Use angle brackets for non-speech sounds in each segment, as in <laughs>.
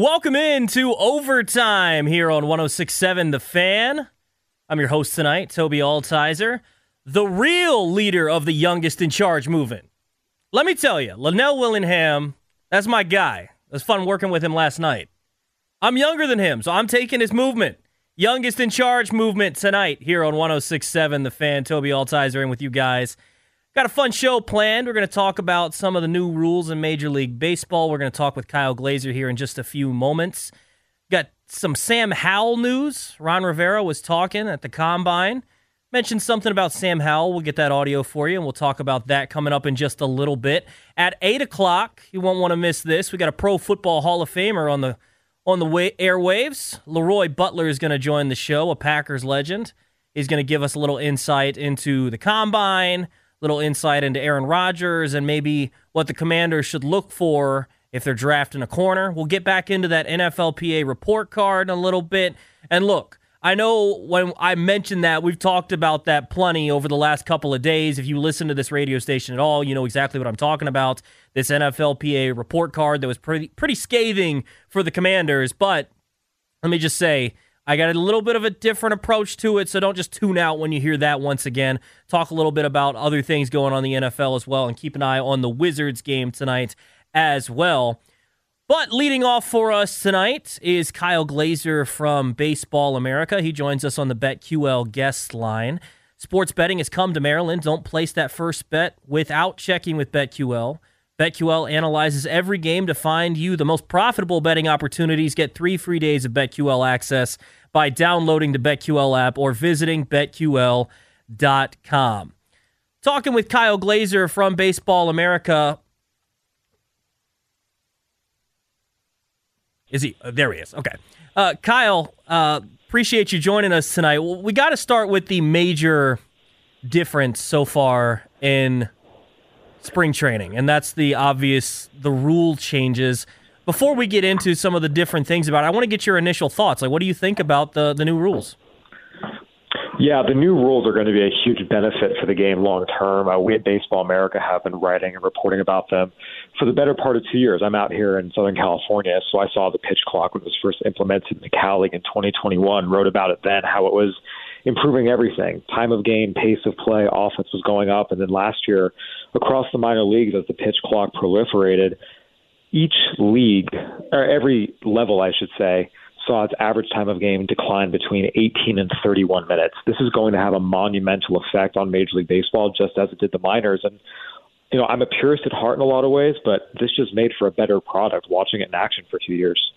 Welcome into overtime here on 1067 The Fan. I'm your host tonight, Toby Altizer, the real leader of the youngest in charge movement. Let me tell you, Linnell Willingham, that's my guy. It was fun working with him last night. I'm younger than him, so I'm taking his movement. Youngest in charge movement tonight here on 1067 The Fan. Toby Altizer in with you guys. Got a fun show planned. We're going to talk about some of the new rules in Major League Baseball. We're going to talk with Kyle Glaser here in just a few moments. Got some Sam Howell news. Ron Rivera was talking at the combine. Mentioned something about Sam Howell. We'll get that audio for you, and we'll talk about that coming up in just a little bit. At eight o'clock, you won't want to miss this. We got a Pro Football Hall of Famer on the on the way, airwaves. LeRoy Butler is going to join the show, a Packers legend. He's going to give us a little insight into the combine little insight into Aaron Rodgers and maybe what the commanders should look for if they're drafting a corner. We'll get back into that NFLPA report card in a little bit. And look, I know when I mentioned that, we've talked about that plenty over the last couple of days. If you listen to this radio station at all, you know exactly what I'm talking about. This NFLPA report card that was pretty pretty scathing for the commanders. But let me just say, I got a little bit of a different approach to it, so don't just tune out when you hear that once again. Talk a little bit about other things going on in the NFL as well, and keep an eye on the Wizards game tonight as well. But leading off for us tonight is Kyle Glaser from Baseball America. He joins us on the BetQL guest line. Sports betting has come to Maryland. Don't place that first bet without checking with BetQL. BetQL analyzes every game to find you the most profitable betting opportunities. Get three free days of BetQL access by downloading the BetQL app or visiting betql.com. Talking with Kyle Glaser from Baseball America. Is he? Uh, there he is. Okay. Uh, Kyle, uh, appreciate you joining us tonight. We got to start with the major difference so far in spring training, and that's the obvious the rule changes before we get into some of the different things about it, I want to get your initial thoughts. Like, what do you think about the, the new rules? Yeah, the new rules are going to be a huge benefit for the game long term. Uh, we at Baseball America have been writing and reporting about them for the better part of two years. I'm out here in Southern California, so I saw the pitch clock when it was first implemented in the Cal League in 2021. Wrote about it then, how it was improving everything. Time of game, pace of play, offense was going up, and then last year across the minor leagues as the pitch clock proliferated each league, or every level, I should say, saw its average time of game decline between 18 and 31 minutes. This is going to have a monumental effect on Major League Baseball, just as it did the minors. And you know, I'm a purist at heart in a lot of ways, but this just made for a better product watching it in action for two years.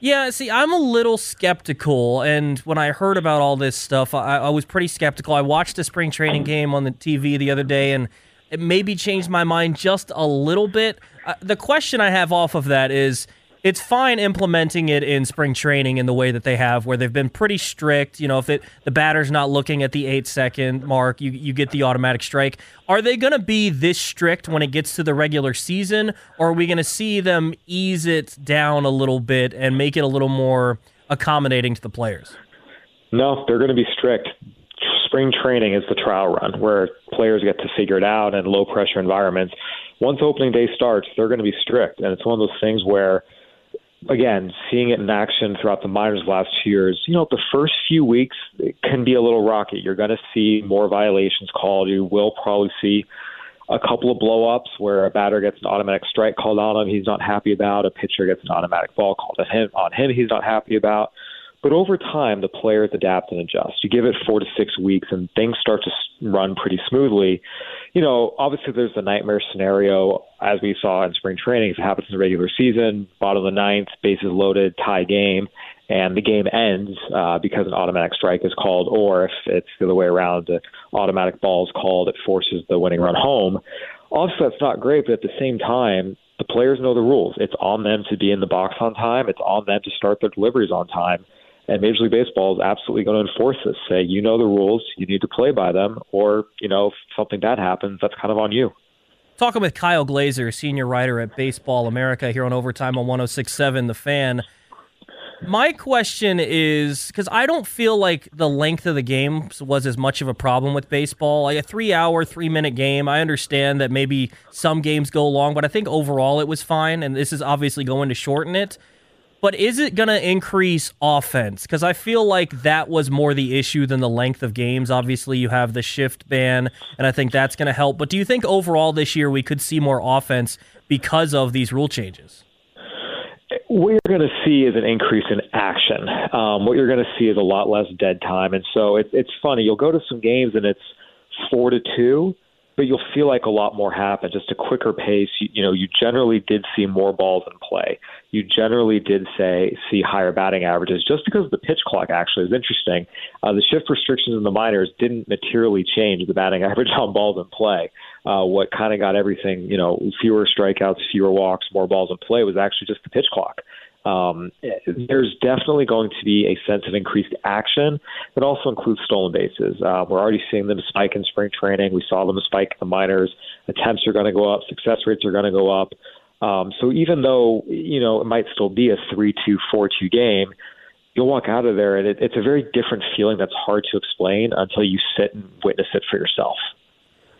Yeah, see, I'm a little skeptical, and when I heard about all this stuff, I, I was pretty skeptical. I watched a spring training game on the TV the other day, and it maybe changed my mind just a little bit. Uh, the question I have off of that is it's fine implementing it in spring training in the way that they have, where they've been pretty strict. You know, if it, the batter's not looking at the eight second mark, you, you get the automatic strike. Are they going to be this strict when it gets to the regular season, or are we going to see them ease it down a little bit and make it a little more accommodating to the players? No, they're going to be strict spring training is the trial run where players get to figure it out in low pressure environments. Once opening day starts, they're going to be strict, and it's one of those things where, again, seeing it in action throughout the minors last two years, you know, the first few weeks can be a little rocky. You're going to see more violations called. You will probably see a couple of blowups where a batter gets an automatic strike called on him he's not happy about, a pitcher gets an automatic ball called on him on him he's not happy about. But over time, the players adapt and adjust. You give it four to six weeks, and things start to run pretty smoothly. You know, obviously, there's the nightmare scenario as we saw in spring training. If it happens in the regular season, bottom of the ninth, bases loaded, tie game, and the game ends uh, because an automatic strike is called, or if it's the other way around, the automatic ball is called, it forces the winning run home. Obviously, that's not great, but at the same time, the players know the rules. It's on them to be in the box on time. It's on them to start their deliveries on time And Major League Baseball is absolutely going to enforce this. Say, you know the rules, you need to play by them, or, you know, if something bad happens, that's kind of on you. Talking with Kyle Glaser, senior writer at Baseball America here on Overtime on 1067 The Fan. My question is because I don't feel like the length of the game was as much of a problem with baseball. Like a three hour, three minute game, I understand that maybe some games go long, but I think overall it was fine. And this is obviously going to shorten it. But is it going to increase offense? Because I feel like that was more the issue than the length of games. Obviously, you have the shift ban, and I think that's going to help. But do you think overall this year we could see more offense because of these rule changes? what you're going to see is an increase in action. Um, what you're going to see is a lot less dead time, and so it, it's funny. You'll go to some games and it's four to two, but you'll feel like a lot more happened. Just a quicker pace. You, you know, you generally did see more balls in play. You generally did say see higher batting averages, just because the pitch clock actually is interesting. Uh, the shift restrictions in the minors didn't materially change the batting <laughs> average on balls in play. Uh, what kind of got everything, you know, fewer strikeouts, fewer walks, more balls in play was actually just the pitch clock. Um, there's definitely going to be a sense of increased action that also includes stolen bases. Uh, we're already seeing them spike in spring training. We saw them spike in the minors. Attempts are going to go up. Success rates are going to go up. Um, so even though you know it might still be a three-two, four-two game, you'll walk out of there and it, it's a very different feeling that's hard to explain until you sit and witness it for yourself.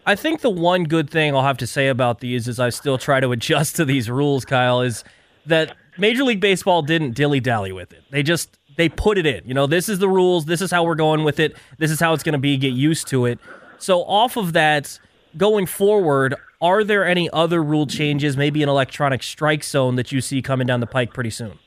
I think the one good thing I'll have to say about these is I still try to adjust to these rules, Kyle, is that Major League Baseball didn't dilly dally with it. They just they put it in. You know, this is the rules. This is how we're going with it. This is how it's going to be. Get used to it. So off of that, going forward, are there any other rule changes, maybe an electronic strike zone that you see coming down the pike pretty soon?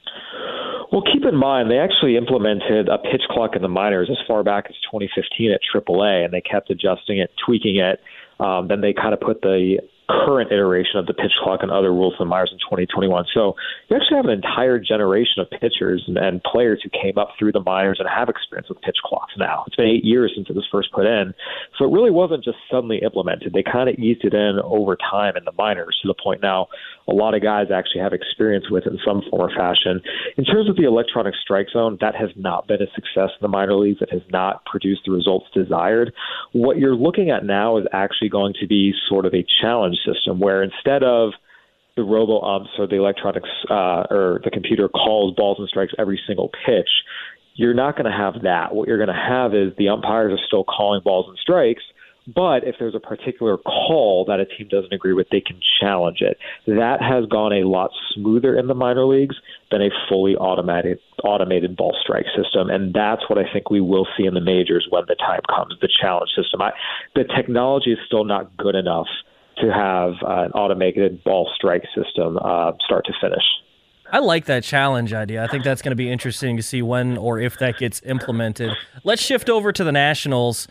Well, keep in mind they actually implemented a pitch clock in the minors as far back as 2015 at AAA, and they kept adjusting it, tweaking it. Um, then they kind of put the current iteration of the pitch clock and other rules in Myers in 2021. So you actually have an entire generation of pitchers and, and players who came up through the minors and have experience with pitch clocks now. It's been eight years since it was first put in. So it really wasn't just suddenly implemented. They kind of eased it in over time in the minors to the point now a lot of guys actually have experience with it in some form or fashion. In terms of the electronic strike zone, that has not been a success in the minor leagues. It has not produced the results desired. What you're looking at now is actually going to be sort of a challenge system where instead of the robo umps or the electronics uh, or the computer calls balls and strikes every single pitch, you're not going to have that. What you're going to have is the umpires are still calling balls and strikes – but if there's a particular call that a team doesn't agree with, they can challenge it. That has gone a lot smoother in the minor leagues than a fully automated automated ball strike system, and that's what I think we will see in the majors when the time comes. The challenge system. I, the technology is still not good enough to have uh, an automated ball strike system uh, start to finish. I like that challenge idea. I think that's going to be interesting to see when or if that gets implemented. Let's shift over to the Nationals.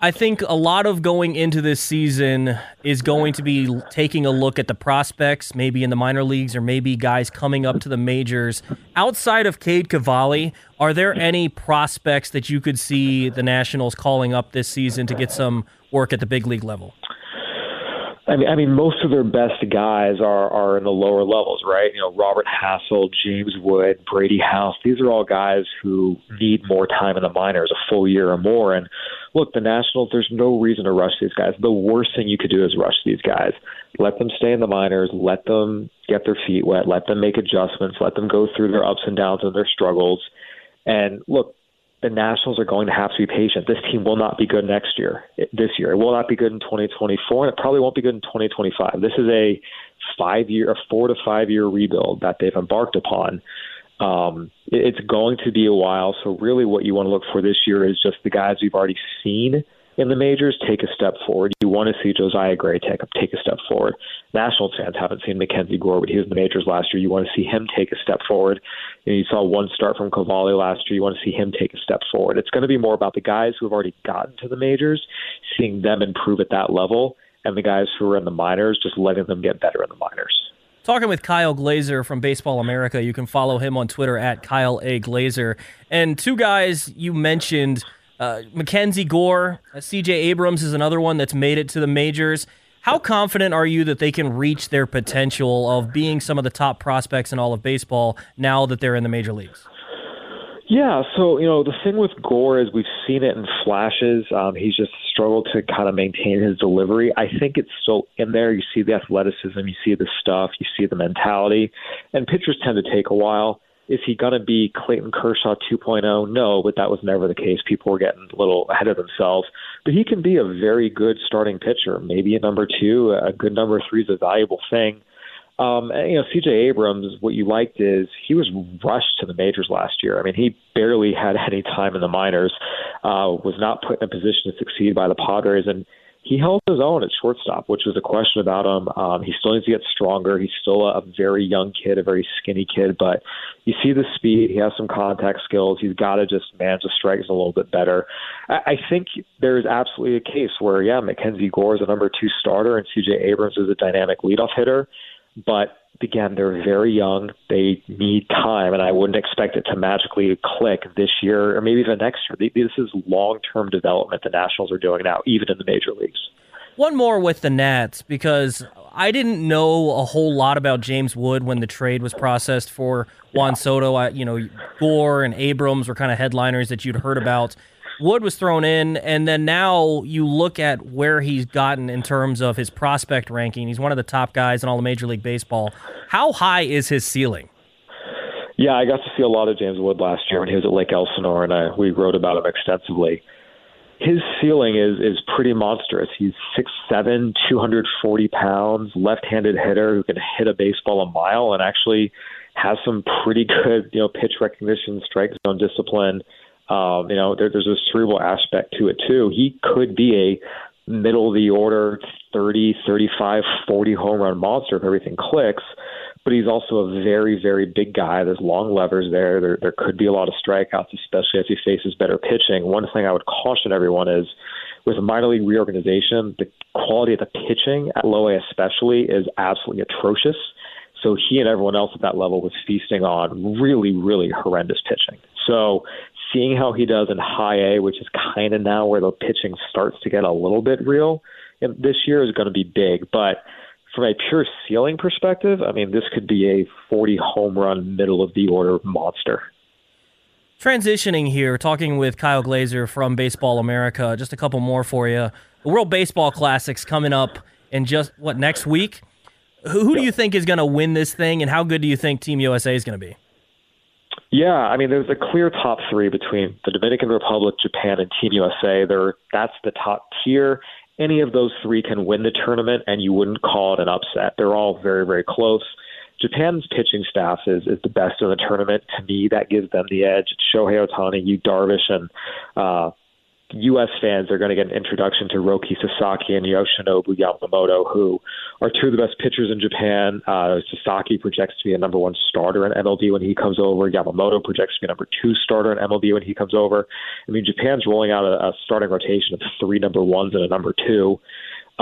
I think a lot of going into this season is going to be taking a look at the prospects, maybe in the minor leagues or maybe guys coming up to the majors. Outside of Cade Cavalli, are there any prospects that you could see the Nationals calling up this season to get some work at the big league level? I mean, I mean, most of their best guys are are in the lower levels, right? You know, Robert Hassell, James Wood, Brady House. These are all guys who need more time in the minors, a full year or more. And look, the Nationals, there's no reason to rush these guys. The worst thing you could do is rush these guys. Let them stay in the minors. Let them get their feet wet. Let them make adjustments. Let them go through their ups and downs and their struggles. And look, the Nationals are going to have to be patient. This team will not be good next year, this year. It will not be good in 2024, and it probably won't be good in 2025. This is a five year, a four to five year rebuild that they've embarked upon. Um, it's going to be a while. So really, what you want to look for this year is just the guys we've already seen in the majors take a step forward. You want to see Josiah Gray take take a step forward. National fans haven't seen MacKenzie Gore, but he was in the majors last year. You want to see him take a step forward. You, know, you saw one start from Cavalli last year. You want to see him take a step forward. It's going to be more about the guys who have already gotten to the majors, seeing them improve at that level, and the guys who are in the minors, just letting them get better in the minors. Talking with Kyle Glaser from Baseball America. You can follow him on Twitter at Kyle A. Glaser. And two guys you mentioned – uh, MacKenzie Gore, uh, CJ Abrams is another one that's made it to the majors. How confident are you that they can reach their potential of being some of the top prospects in all of baseball now that they're in the major leagues? Yeah, so you know the thing with Gore is we've seen it in flashes. Um, he's just struggled to kind of maintain his delivery. I think it's still in there. You see the athleticism, you see the stuff, you see the mentality, and pitchers tend to take a while. Is he going to be Clayton Kershaw 2.0? No, but that was never the case. People were getting a little ahead of themselves. But he can be a very good starting pitcher. Maybe a number two, a good number three is a valuable thing. Um, and, you know, C.J. Abrams, what you liked is he was rushed to the majors last year. I mean, he barely had <laughs> any time in the minors, uh, was not put in a position to succeed by the Padres, and he held his own at shortstop, which was a question about him. Um, he still needs to get stronger. He's still a, a very young kid, a very skinny kid, but you see the speed. He has some contact skills. He's got to just manage the strikes a little bit better. I, I think there's absolutely a case where, yeah, MacKenzie Gore is a number two starter and C.J. Abrams is a dynamic leadoff hitter but again, they're very young. They need time, and I wouldn't expect it to magically click this year or maybe even next year. This is long term development the Nationals are doing now, even in the major leagues. One more with the Nats because I didn't know a whole lot about James Wood when the trade was processed for Juan Soto. I, you know, Gore and Abrams were kind of headliners that you'd heard about. Wood was thrown in, and then now you look at where he's gotten in terms of his prospect ranking. He's one of the top guys in all of Major League Baseball. How high is his ceiling? Yeah, I got to see a lot of James Wood last year when he was at Lake Elsinore, and I, we wrote about him extensively. His ceiling is is pretty monstrous. He's six seven, two hundred forty pounds, left-handed hitter who can hit a baseball a mile, and actually has some pretty good, you know, pitch recognition, strike zone discipline um, you know, there, there's a cerebral aspect to it too. He could be a middle of the order 30, 35, 40 home run monster if everything clicks. But he's also a very, very big guy. There's long levers there. There, there could be a lot of strikeouts, especially as he faces better pitching. One thing I would caution everyone is with minor league reorganization, the quality of the pitching at low A especially is absolutely atrocious. So he and everyone else at that level was feasting on really, really horrendous pitching. So seeing how he does in high A, which is kind of now where the pitching starts to get a little bit real, this year is going to be big. But from a pure ceiling perspective, I mean, this could be a 40 home run, middle of the order monster. Transitioning here, talking with Kyle Glaser from Baseball America. Just a couple more for you. The World Baseball Classics coming up in just what next week. Who, who do you think is going to win this thing, and how good do you think Team USA is going to be? Yeah, I mean, there's a clear top three between the Dominican Republic, Japan, and Team USA. There, that's the top tier. Any of those three can win the tournament, and you wouldn't call it an upset. They're all very, very close. Japan's pitching staff is is the best in the tournament. To me, that gives them the edge. Shohei Ohtani, Yu Darvish, and uh, U.S. fans are going to get an introduction to Roki Sasaki and Yoshinobu Yamamoto, who are two of the best pitchers in Japan. Uh, Sasaki projects to be a number one starter in MLB when he comes over. Yamamoto projects to be a number two starter in MLB when he comes over. I mean, Japan's rolling out a, a starting rotation of three number ones and a number two.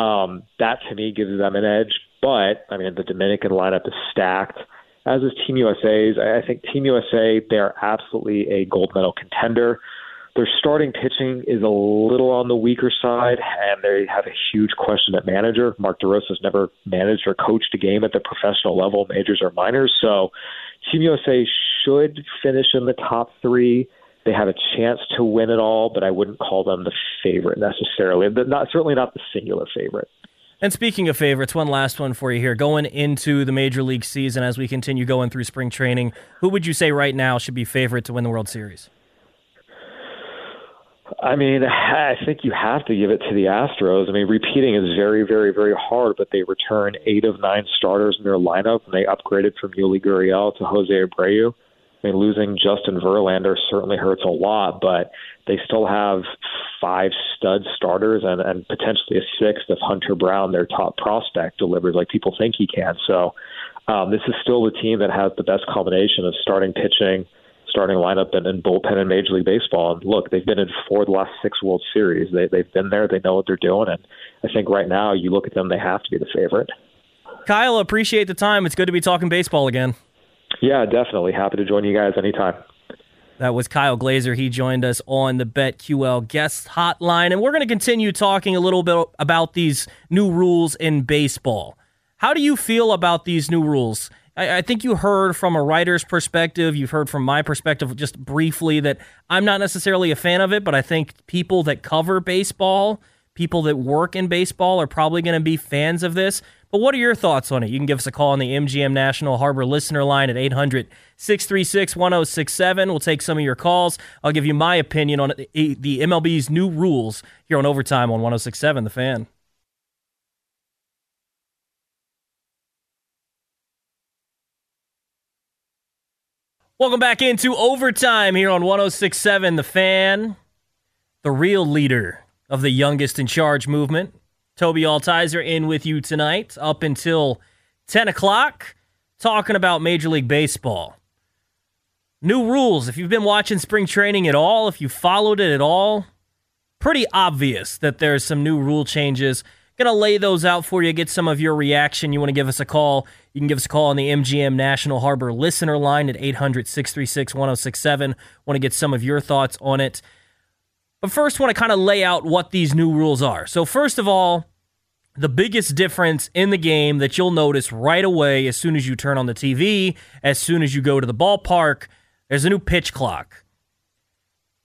Um, that to me gives them an edge. But I mean, the Dominican lineup is stacked as is Team USA's. I think Team USA, they're absolutely a gold medal contender. Their starting pitching is a little on the weaker side, and they have a huge question at manager. Mark DeRosa has never managed or coached a game at the professional level, majors or minors. So Team USA should finish in the top three. They have a chance to win it all, but I wouldn't call them the favorite necessarily. Not certainly not the singular favorite. And speaking of favorites, one last one for you here. Going into the major league season, as we continue going through spring training, who would you say right now should be favorite to win the World Series? I mean, I think you have to give it to the Astros. I mean, repeating is very, very, very hard, but they return eight of nine starters in their lineup, and they upgraded from Yuli Gurriel to Jose Abreu. I mean, losing Justin Verlander certainly hurts a lot, but they still have five stud starters and, and potentially a sixth if Hunter Brown, their top prospect, delivers like people think he can. So um, this is still the team that has the best combination of starting pitching – starting lineup and, and bullpen in Major League Baseball. And look, they've been in four of the last six World Series. They, they've been there. They know what they're doing. And I think right now, you look at them, they have to be the favorite. Kyle, appreciate the time. It's good to be talking baseball again. Yeah, definitely. Happy to join you guys anytime. That was Kyle Glaser. He joined us on the BetQL guest hotline. And we're going to continue talking a little bit about these new rules in baseball. How do you feel about these new rules? I, I think you heard from a writer's perspective, you've heard from my perspective just briefly that I'm not necessarily a fan of it, but I think people that cover baseball, people that work in baseball, are probably going to be fans of this. But what are your thoughts on it? You can give us a call on the MGM National Harbor listener line at 800 636 1067. We'll take some of your calls. I'll give you my opinion on the MLB's new rules here on Overtime on 1067, The Fan. Welcome back into overtime here on 1067 The Fan. The real leader of the youngest in charge movement. Toby Altizer in with you tonight up until 10 o'clock, talking about Major League Baseball. New rules. If you've been watching spring training at all, if you followed it at all, pretty obvious that there's some new rule changes To lay those out for you, get some of your reaction. You want to give us a call, you can give us a call on the MGM National Harbor listener line at 800 636 1067. Want to get some of your thoughts on it. But first, want to kind of lay out what these new rules are. So, first of all, the biggest difference in the game that you'll notice right away as soon as you turn on the TV, as soon as you go to the ballpark, there's a new pitch clock.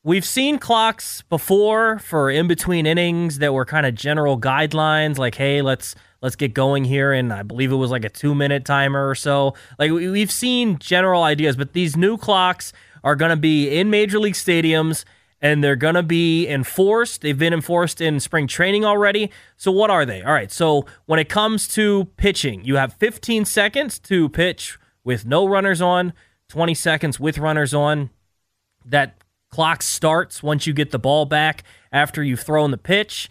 We've seen clocks before for in between innings that were kind of general guidelines, like, hey, let's let's get going here. And I believe it was like a two minute timer or so. Like we've seen general ideas, but these new clocks are going to be in major league stadiums and they're going to be enforced. They've been enforced in spring training already. So what are they? All right. So when it comes to pitching, you have 15 seconds to pitch with no runners on, 20 seconds with runners on. That Clock starts once you get the ball back after you've thrown the pitch.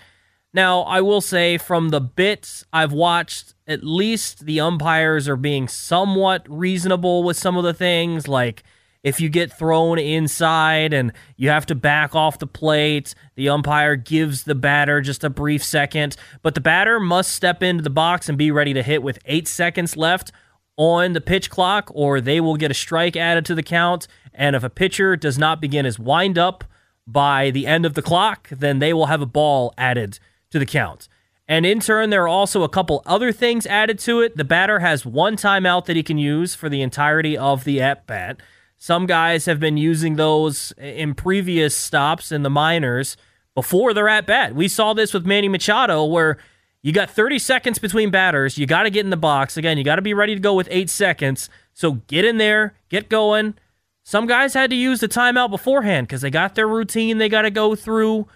Now, I will say from the bits I've watched, at least the umpires are being somewhat reasonable with some of the things. Like if you get thrown inside and you have to back off the plate, the umpire gives the batter just a brief second, but the batter must step into the box and be ready to hit with eight seconds left on the pitch clock, or they will get a strike added to the count. And if a pitcher does not begin his windup by the end of the clock, then they will have a ball added to the count. And in turn, there are also a couple other things added to it. The batter has one timeout that he can use for the entirety of the at bat. Some guys have been using those in previous stops in the minors before they're at bat. We saw this with Manny Machado, where you got 30 seconds between batters. You got to get in the box. Again, you got to be ready to go with eight seconds. So get in there, get going. Some guys had to use the timeout beforehand because they got their routine they got to go through.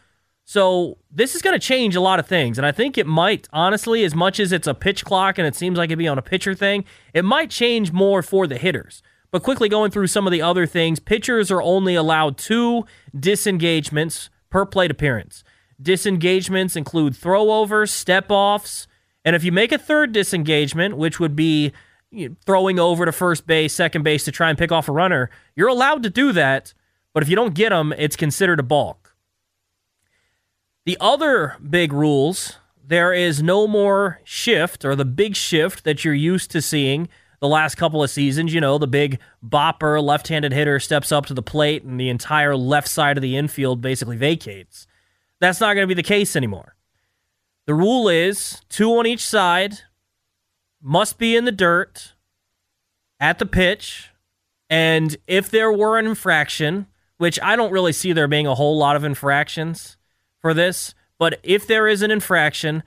So this is going to change a lot of things. And I think it might, honestly, as much as it's a pitch clock and it seems like it'd be on a pitcher thing, it might change more for the hitters. But quickly going through some of the other things, pitchers are only allowed two disengagements per plate appearance. Disengagements include throwovers, step offs, and if you make a third disengagement, which would be you know, throwing over to first base, second base to try and pick off a runner, you're allowed to do that. But if you don't get them, it's considered a balk. The other big rules there is no more shift or the big shift that you're used to seeing the last couple of seasons. You know, the big bopper, left handed hitter steps up to the plate and the entire left side of the infield basically vacates. That's not going to be the case anymore. The rule is two on each side, must be in the dirt at the pitch. And if there were an infraction, which I don't really see there being a whole lot of infractions for this, but if there is an infraction,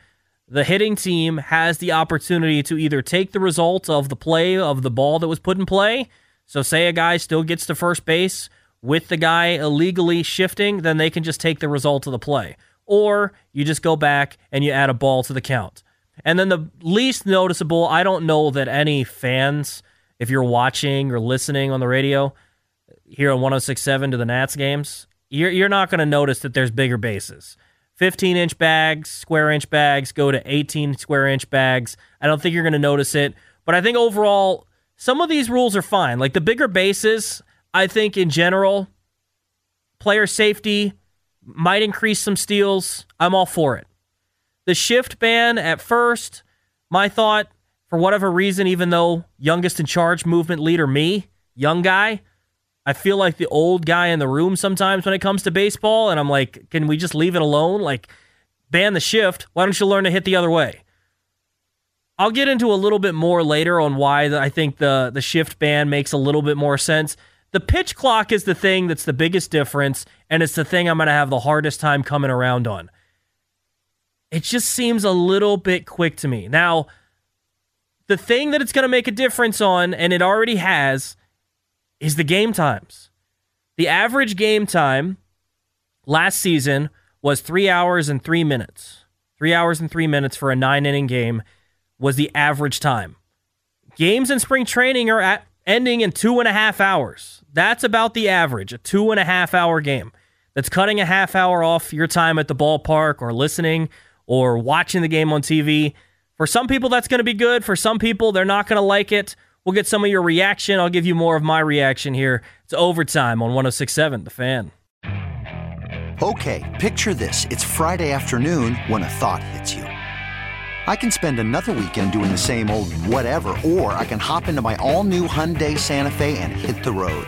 the hitting team has the opportunity to either take the result of the play of the ball that was put in play. So, say a guy still gets to first base with the guy illegally shifting, then they can just take the result of the play. Or you just go back and you add a ball to the count. And then the least noticeable, I don't know that any fans, if you're watching or listening on the radio here on 1067 to the Nats games, you're, you're not going to notice that there's bigger bases. 15 inch bags, square inch bags go to 18 square inch bags. I don't think you're going to notice it. But I think overall, some of these rules are fine. Like the bigger bases, I think in general, player safety might increase some steals. I'm all for it. The shift ban at first, my thought, for whatever reason, even though youngest in charge movement leader me, young guy, I feel like the old guy in the room sometimes when it comes to baseball. And I'm like, can we just leave it alone? Like, ban the shift. Why don't you learn to hit the other way? I'll get into a little bit more later on why I think the the shift ban makes a little bit more sense. The pitch clock is the thing that's the biggest difference, and it's the thing I'm going to have the hardest time coming around on. It just seems a little bit quick to me. Now, the thing that it's going to make a difference on, and it already has, is the game times. The average game time last season was three hours and three minutes. Three hours and three minutes for a nine inning game was the average time. Games in spring training are at, ending in two and a half hours. That's about the average, a two and a half hour game. That's cutting a half hour off your time at the ballpark or listening or watching the game on TV. For some people, that's going to be good. For some people, they're not going to like it. We'll get some of your reaction. I'll give you more of my reaction here. It's overtime on 1067, The Fan. Okay, picture this. It's Friday afternoon when a thought hits you. I can spend another weekend doing the same old whatever, or I can hop into my all new Hyundai Santa Fe and hit the road.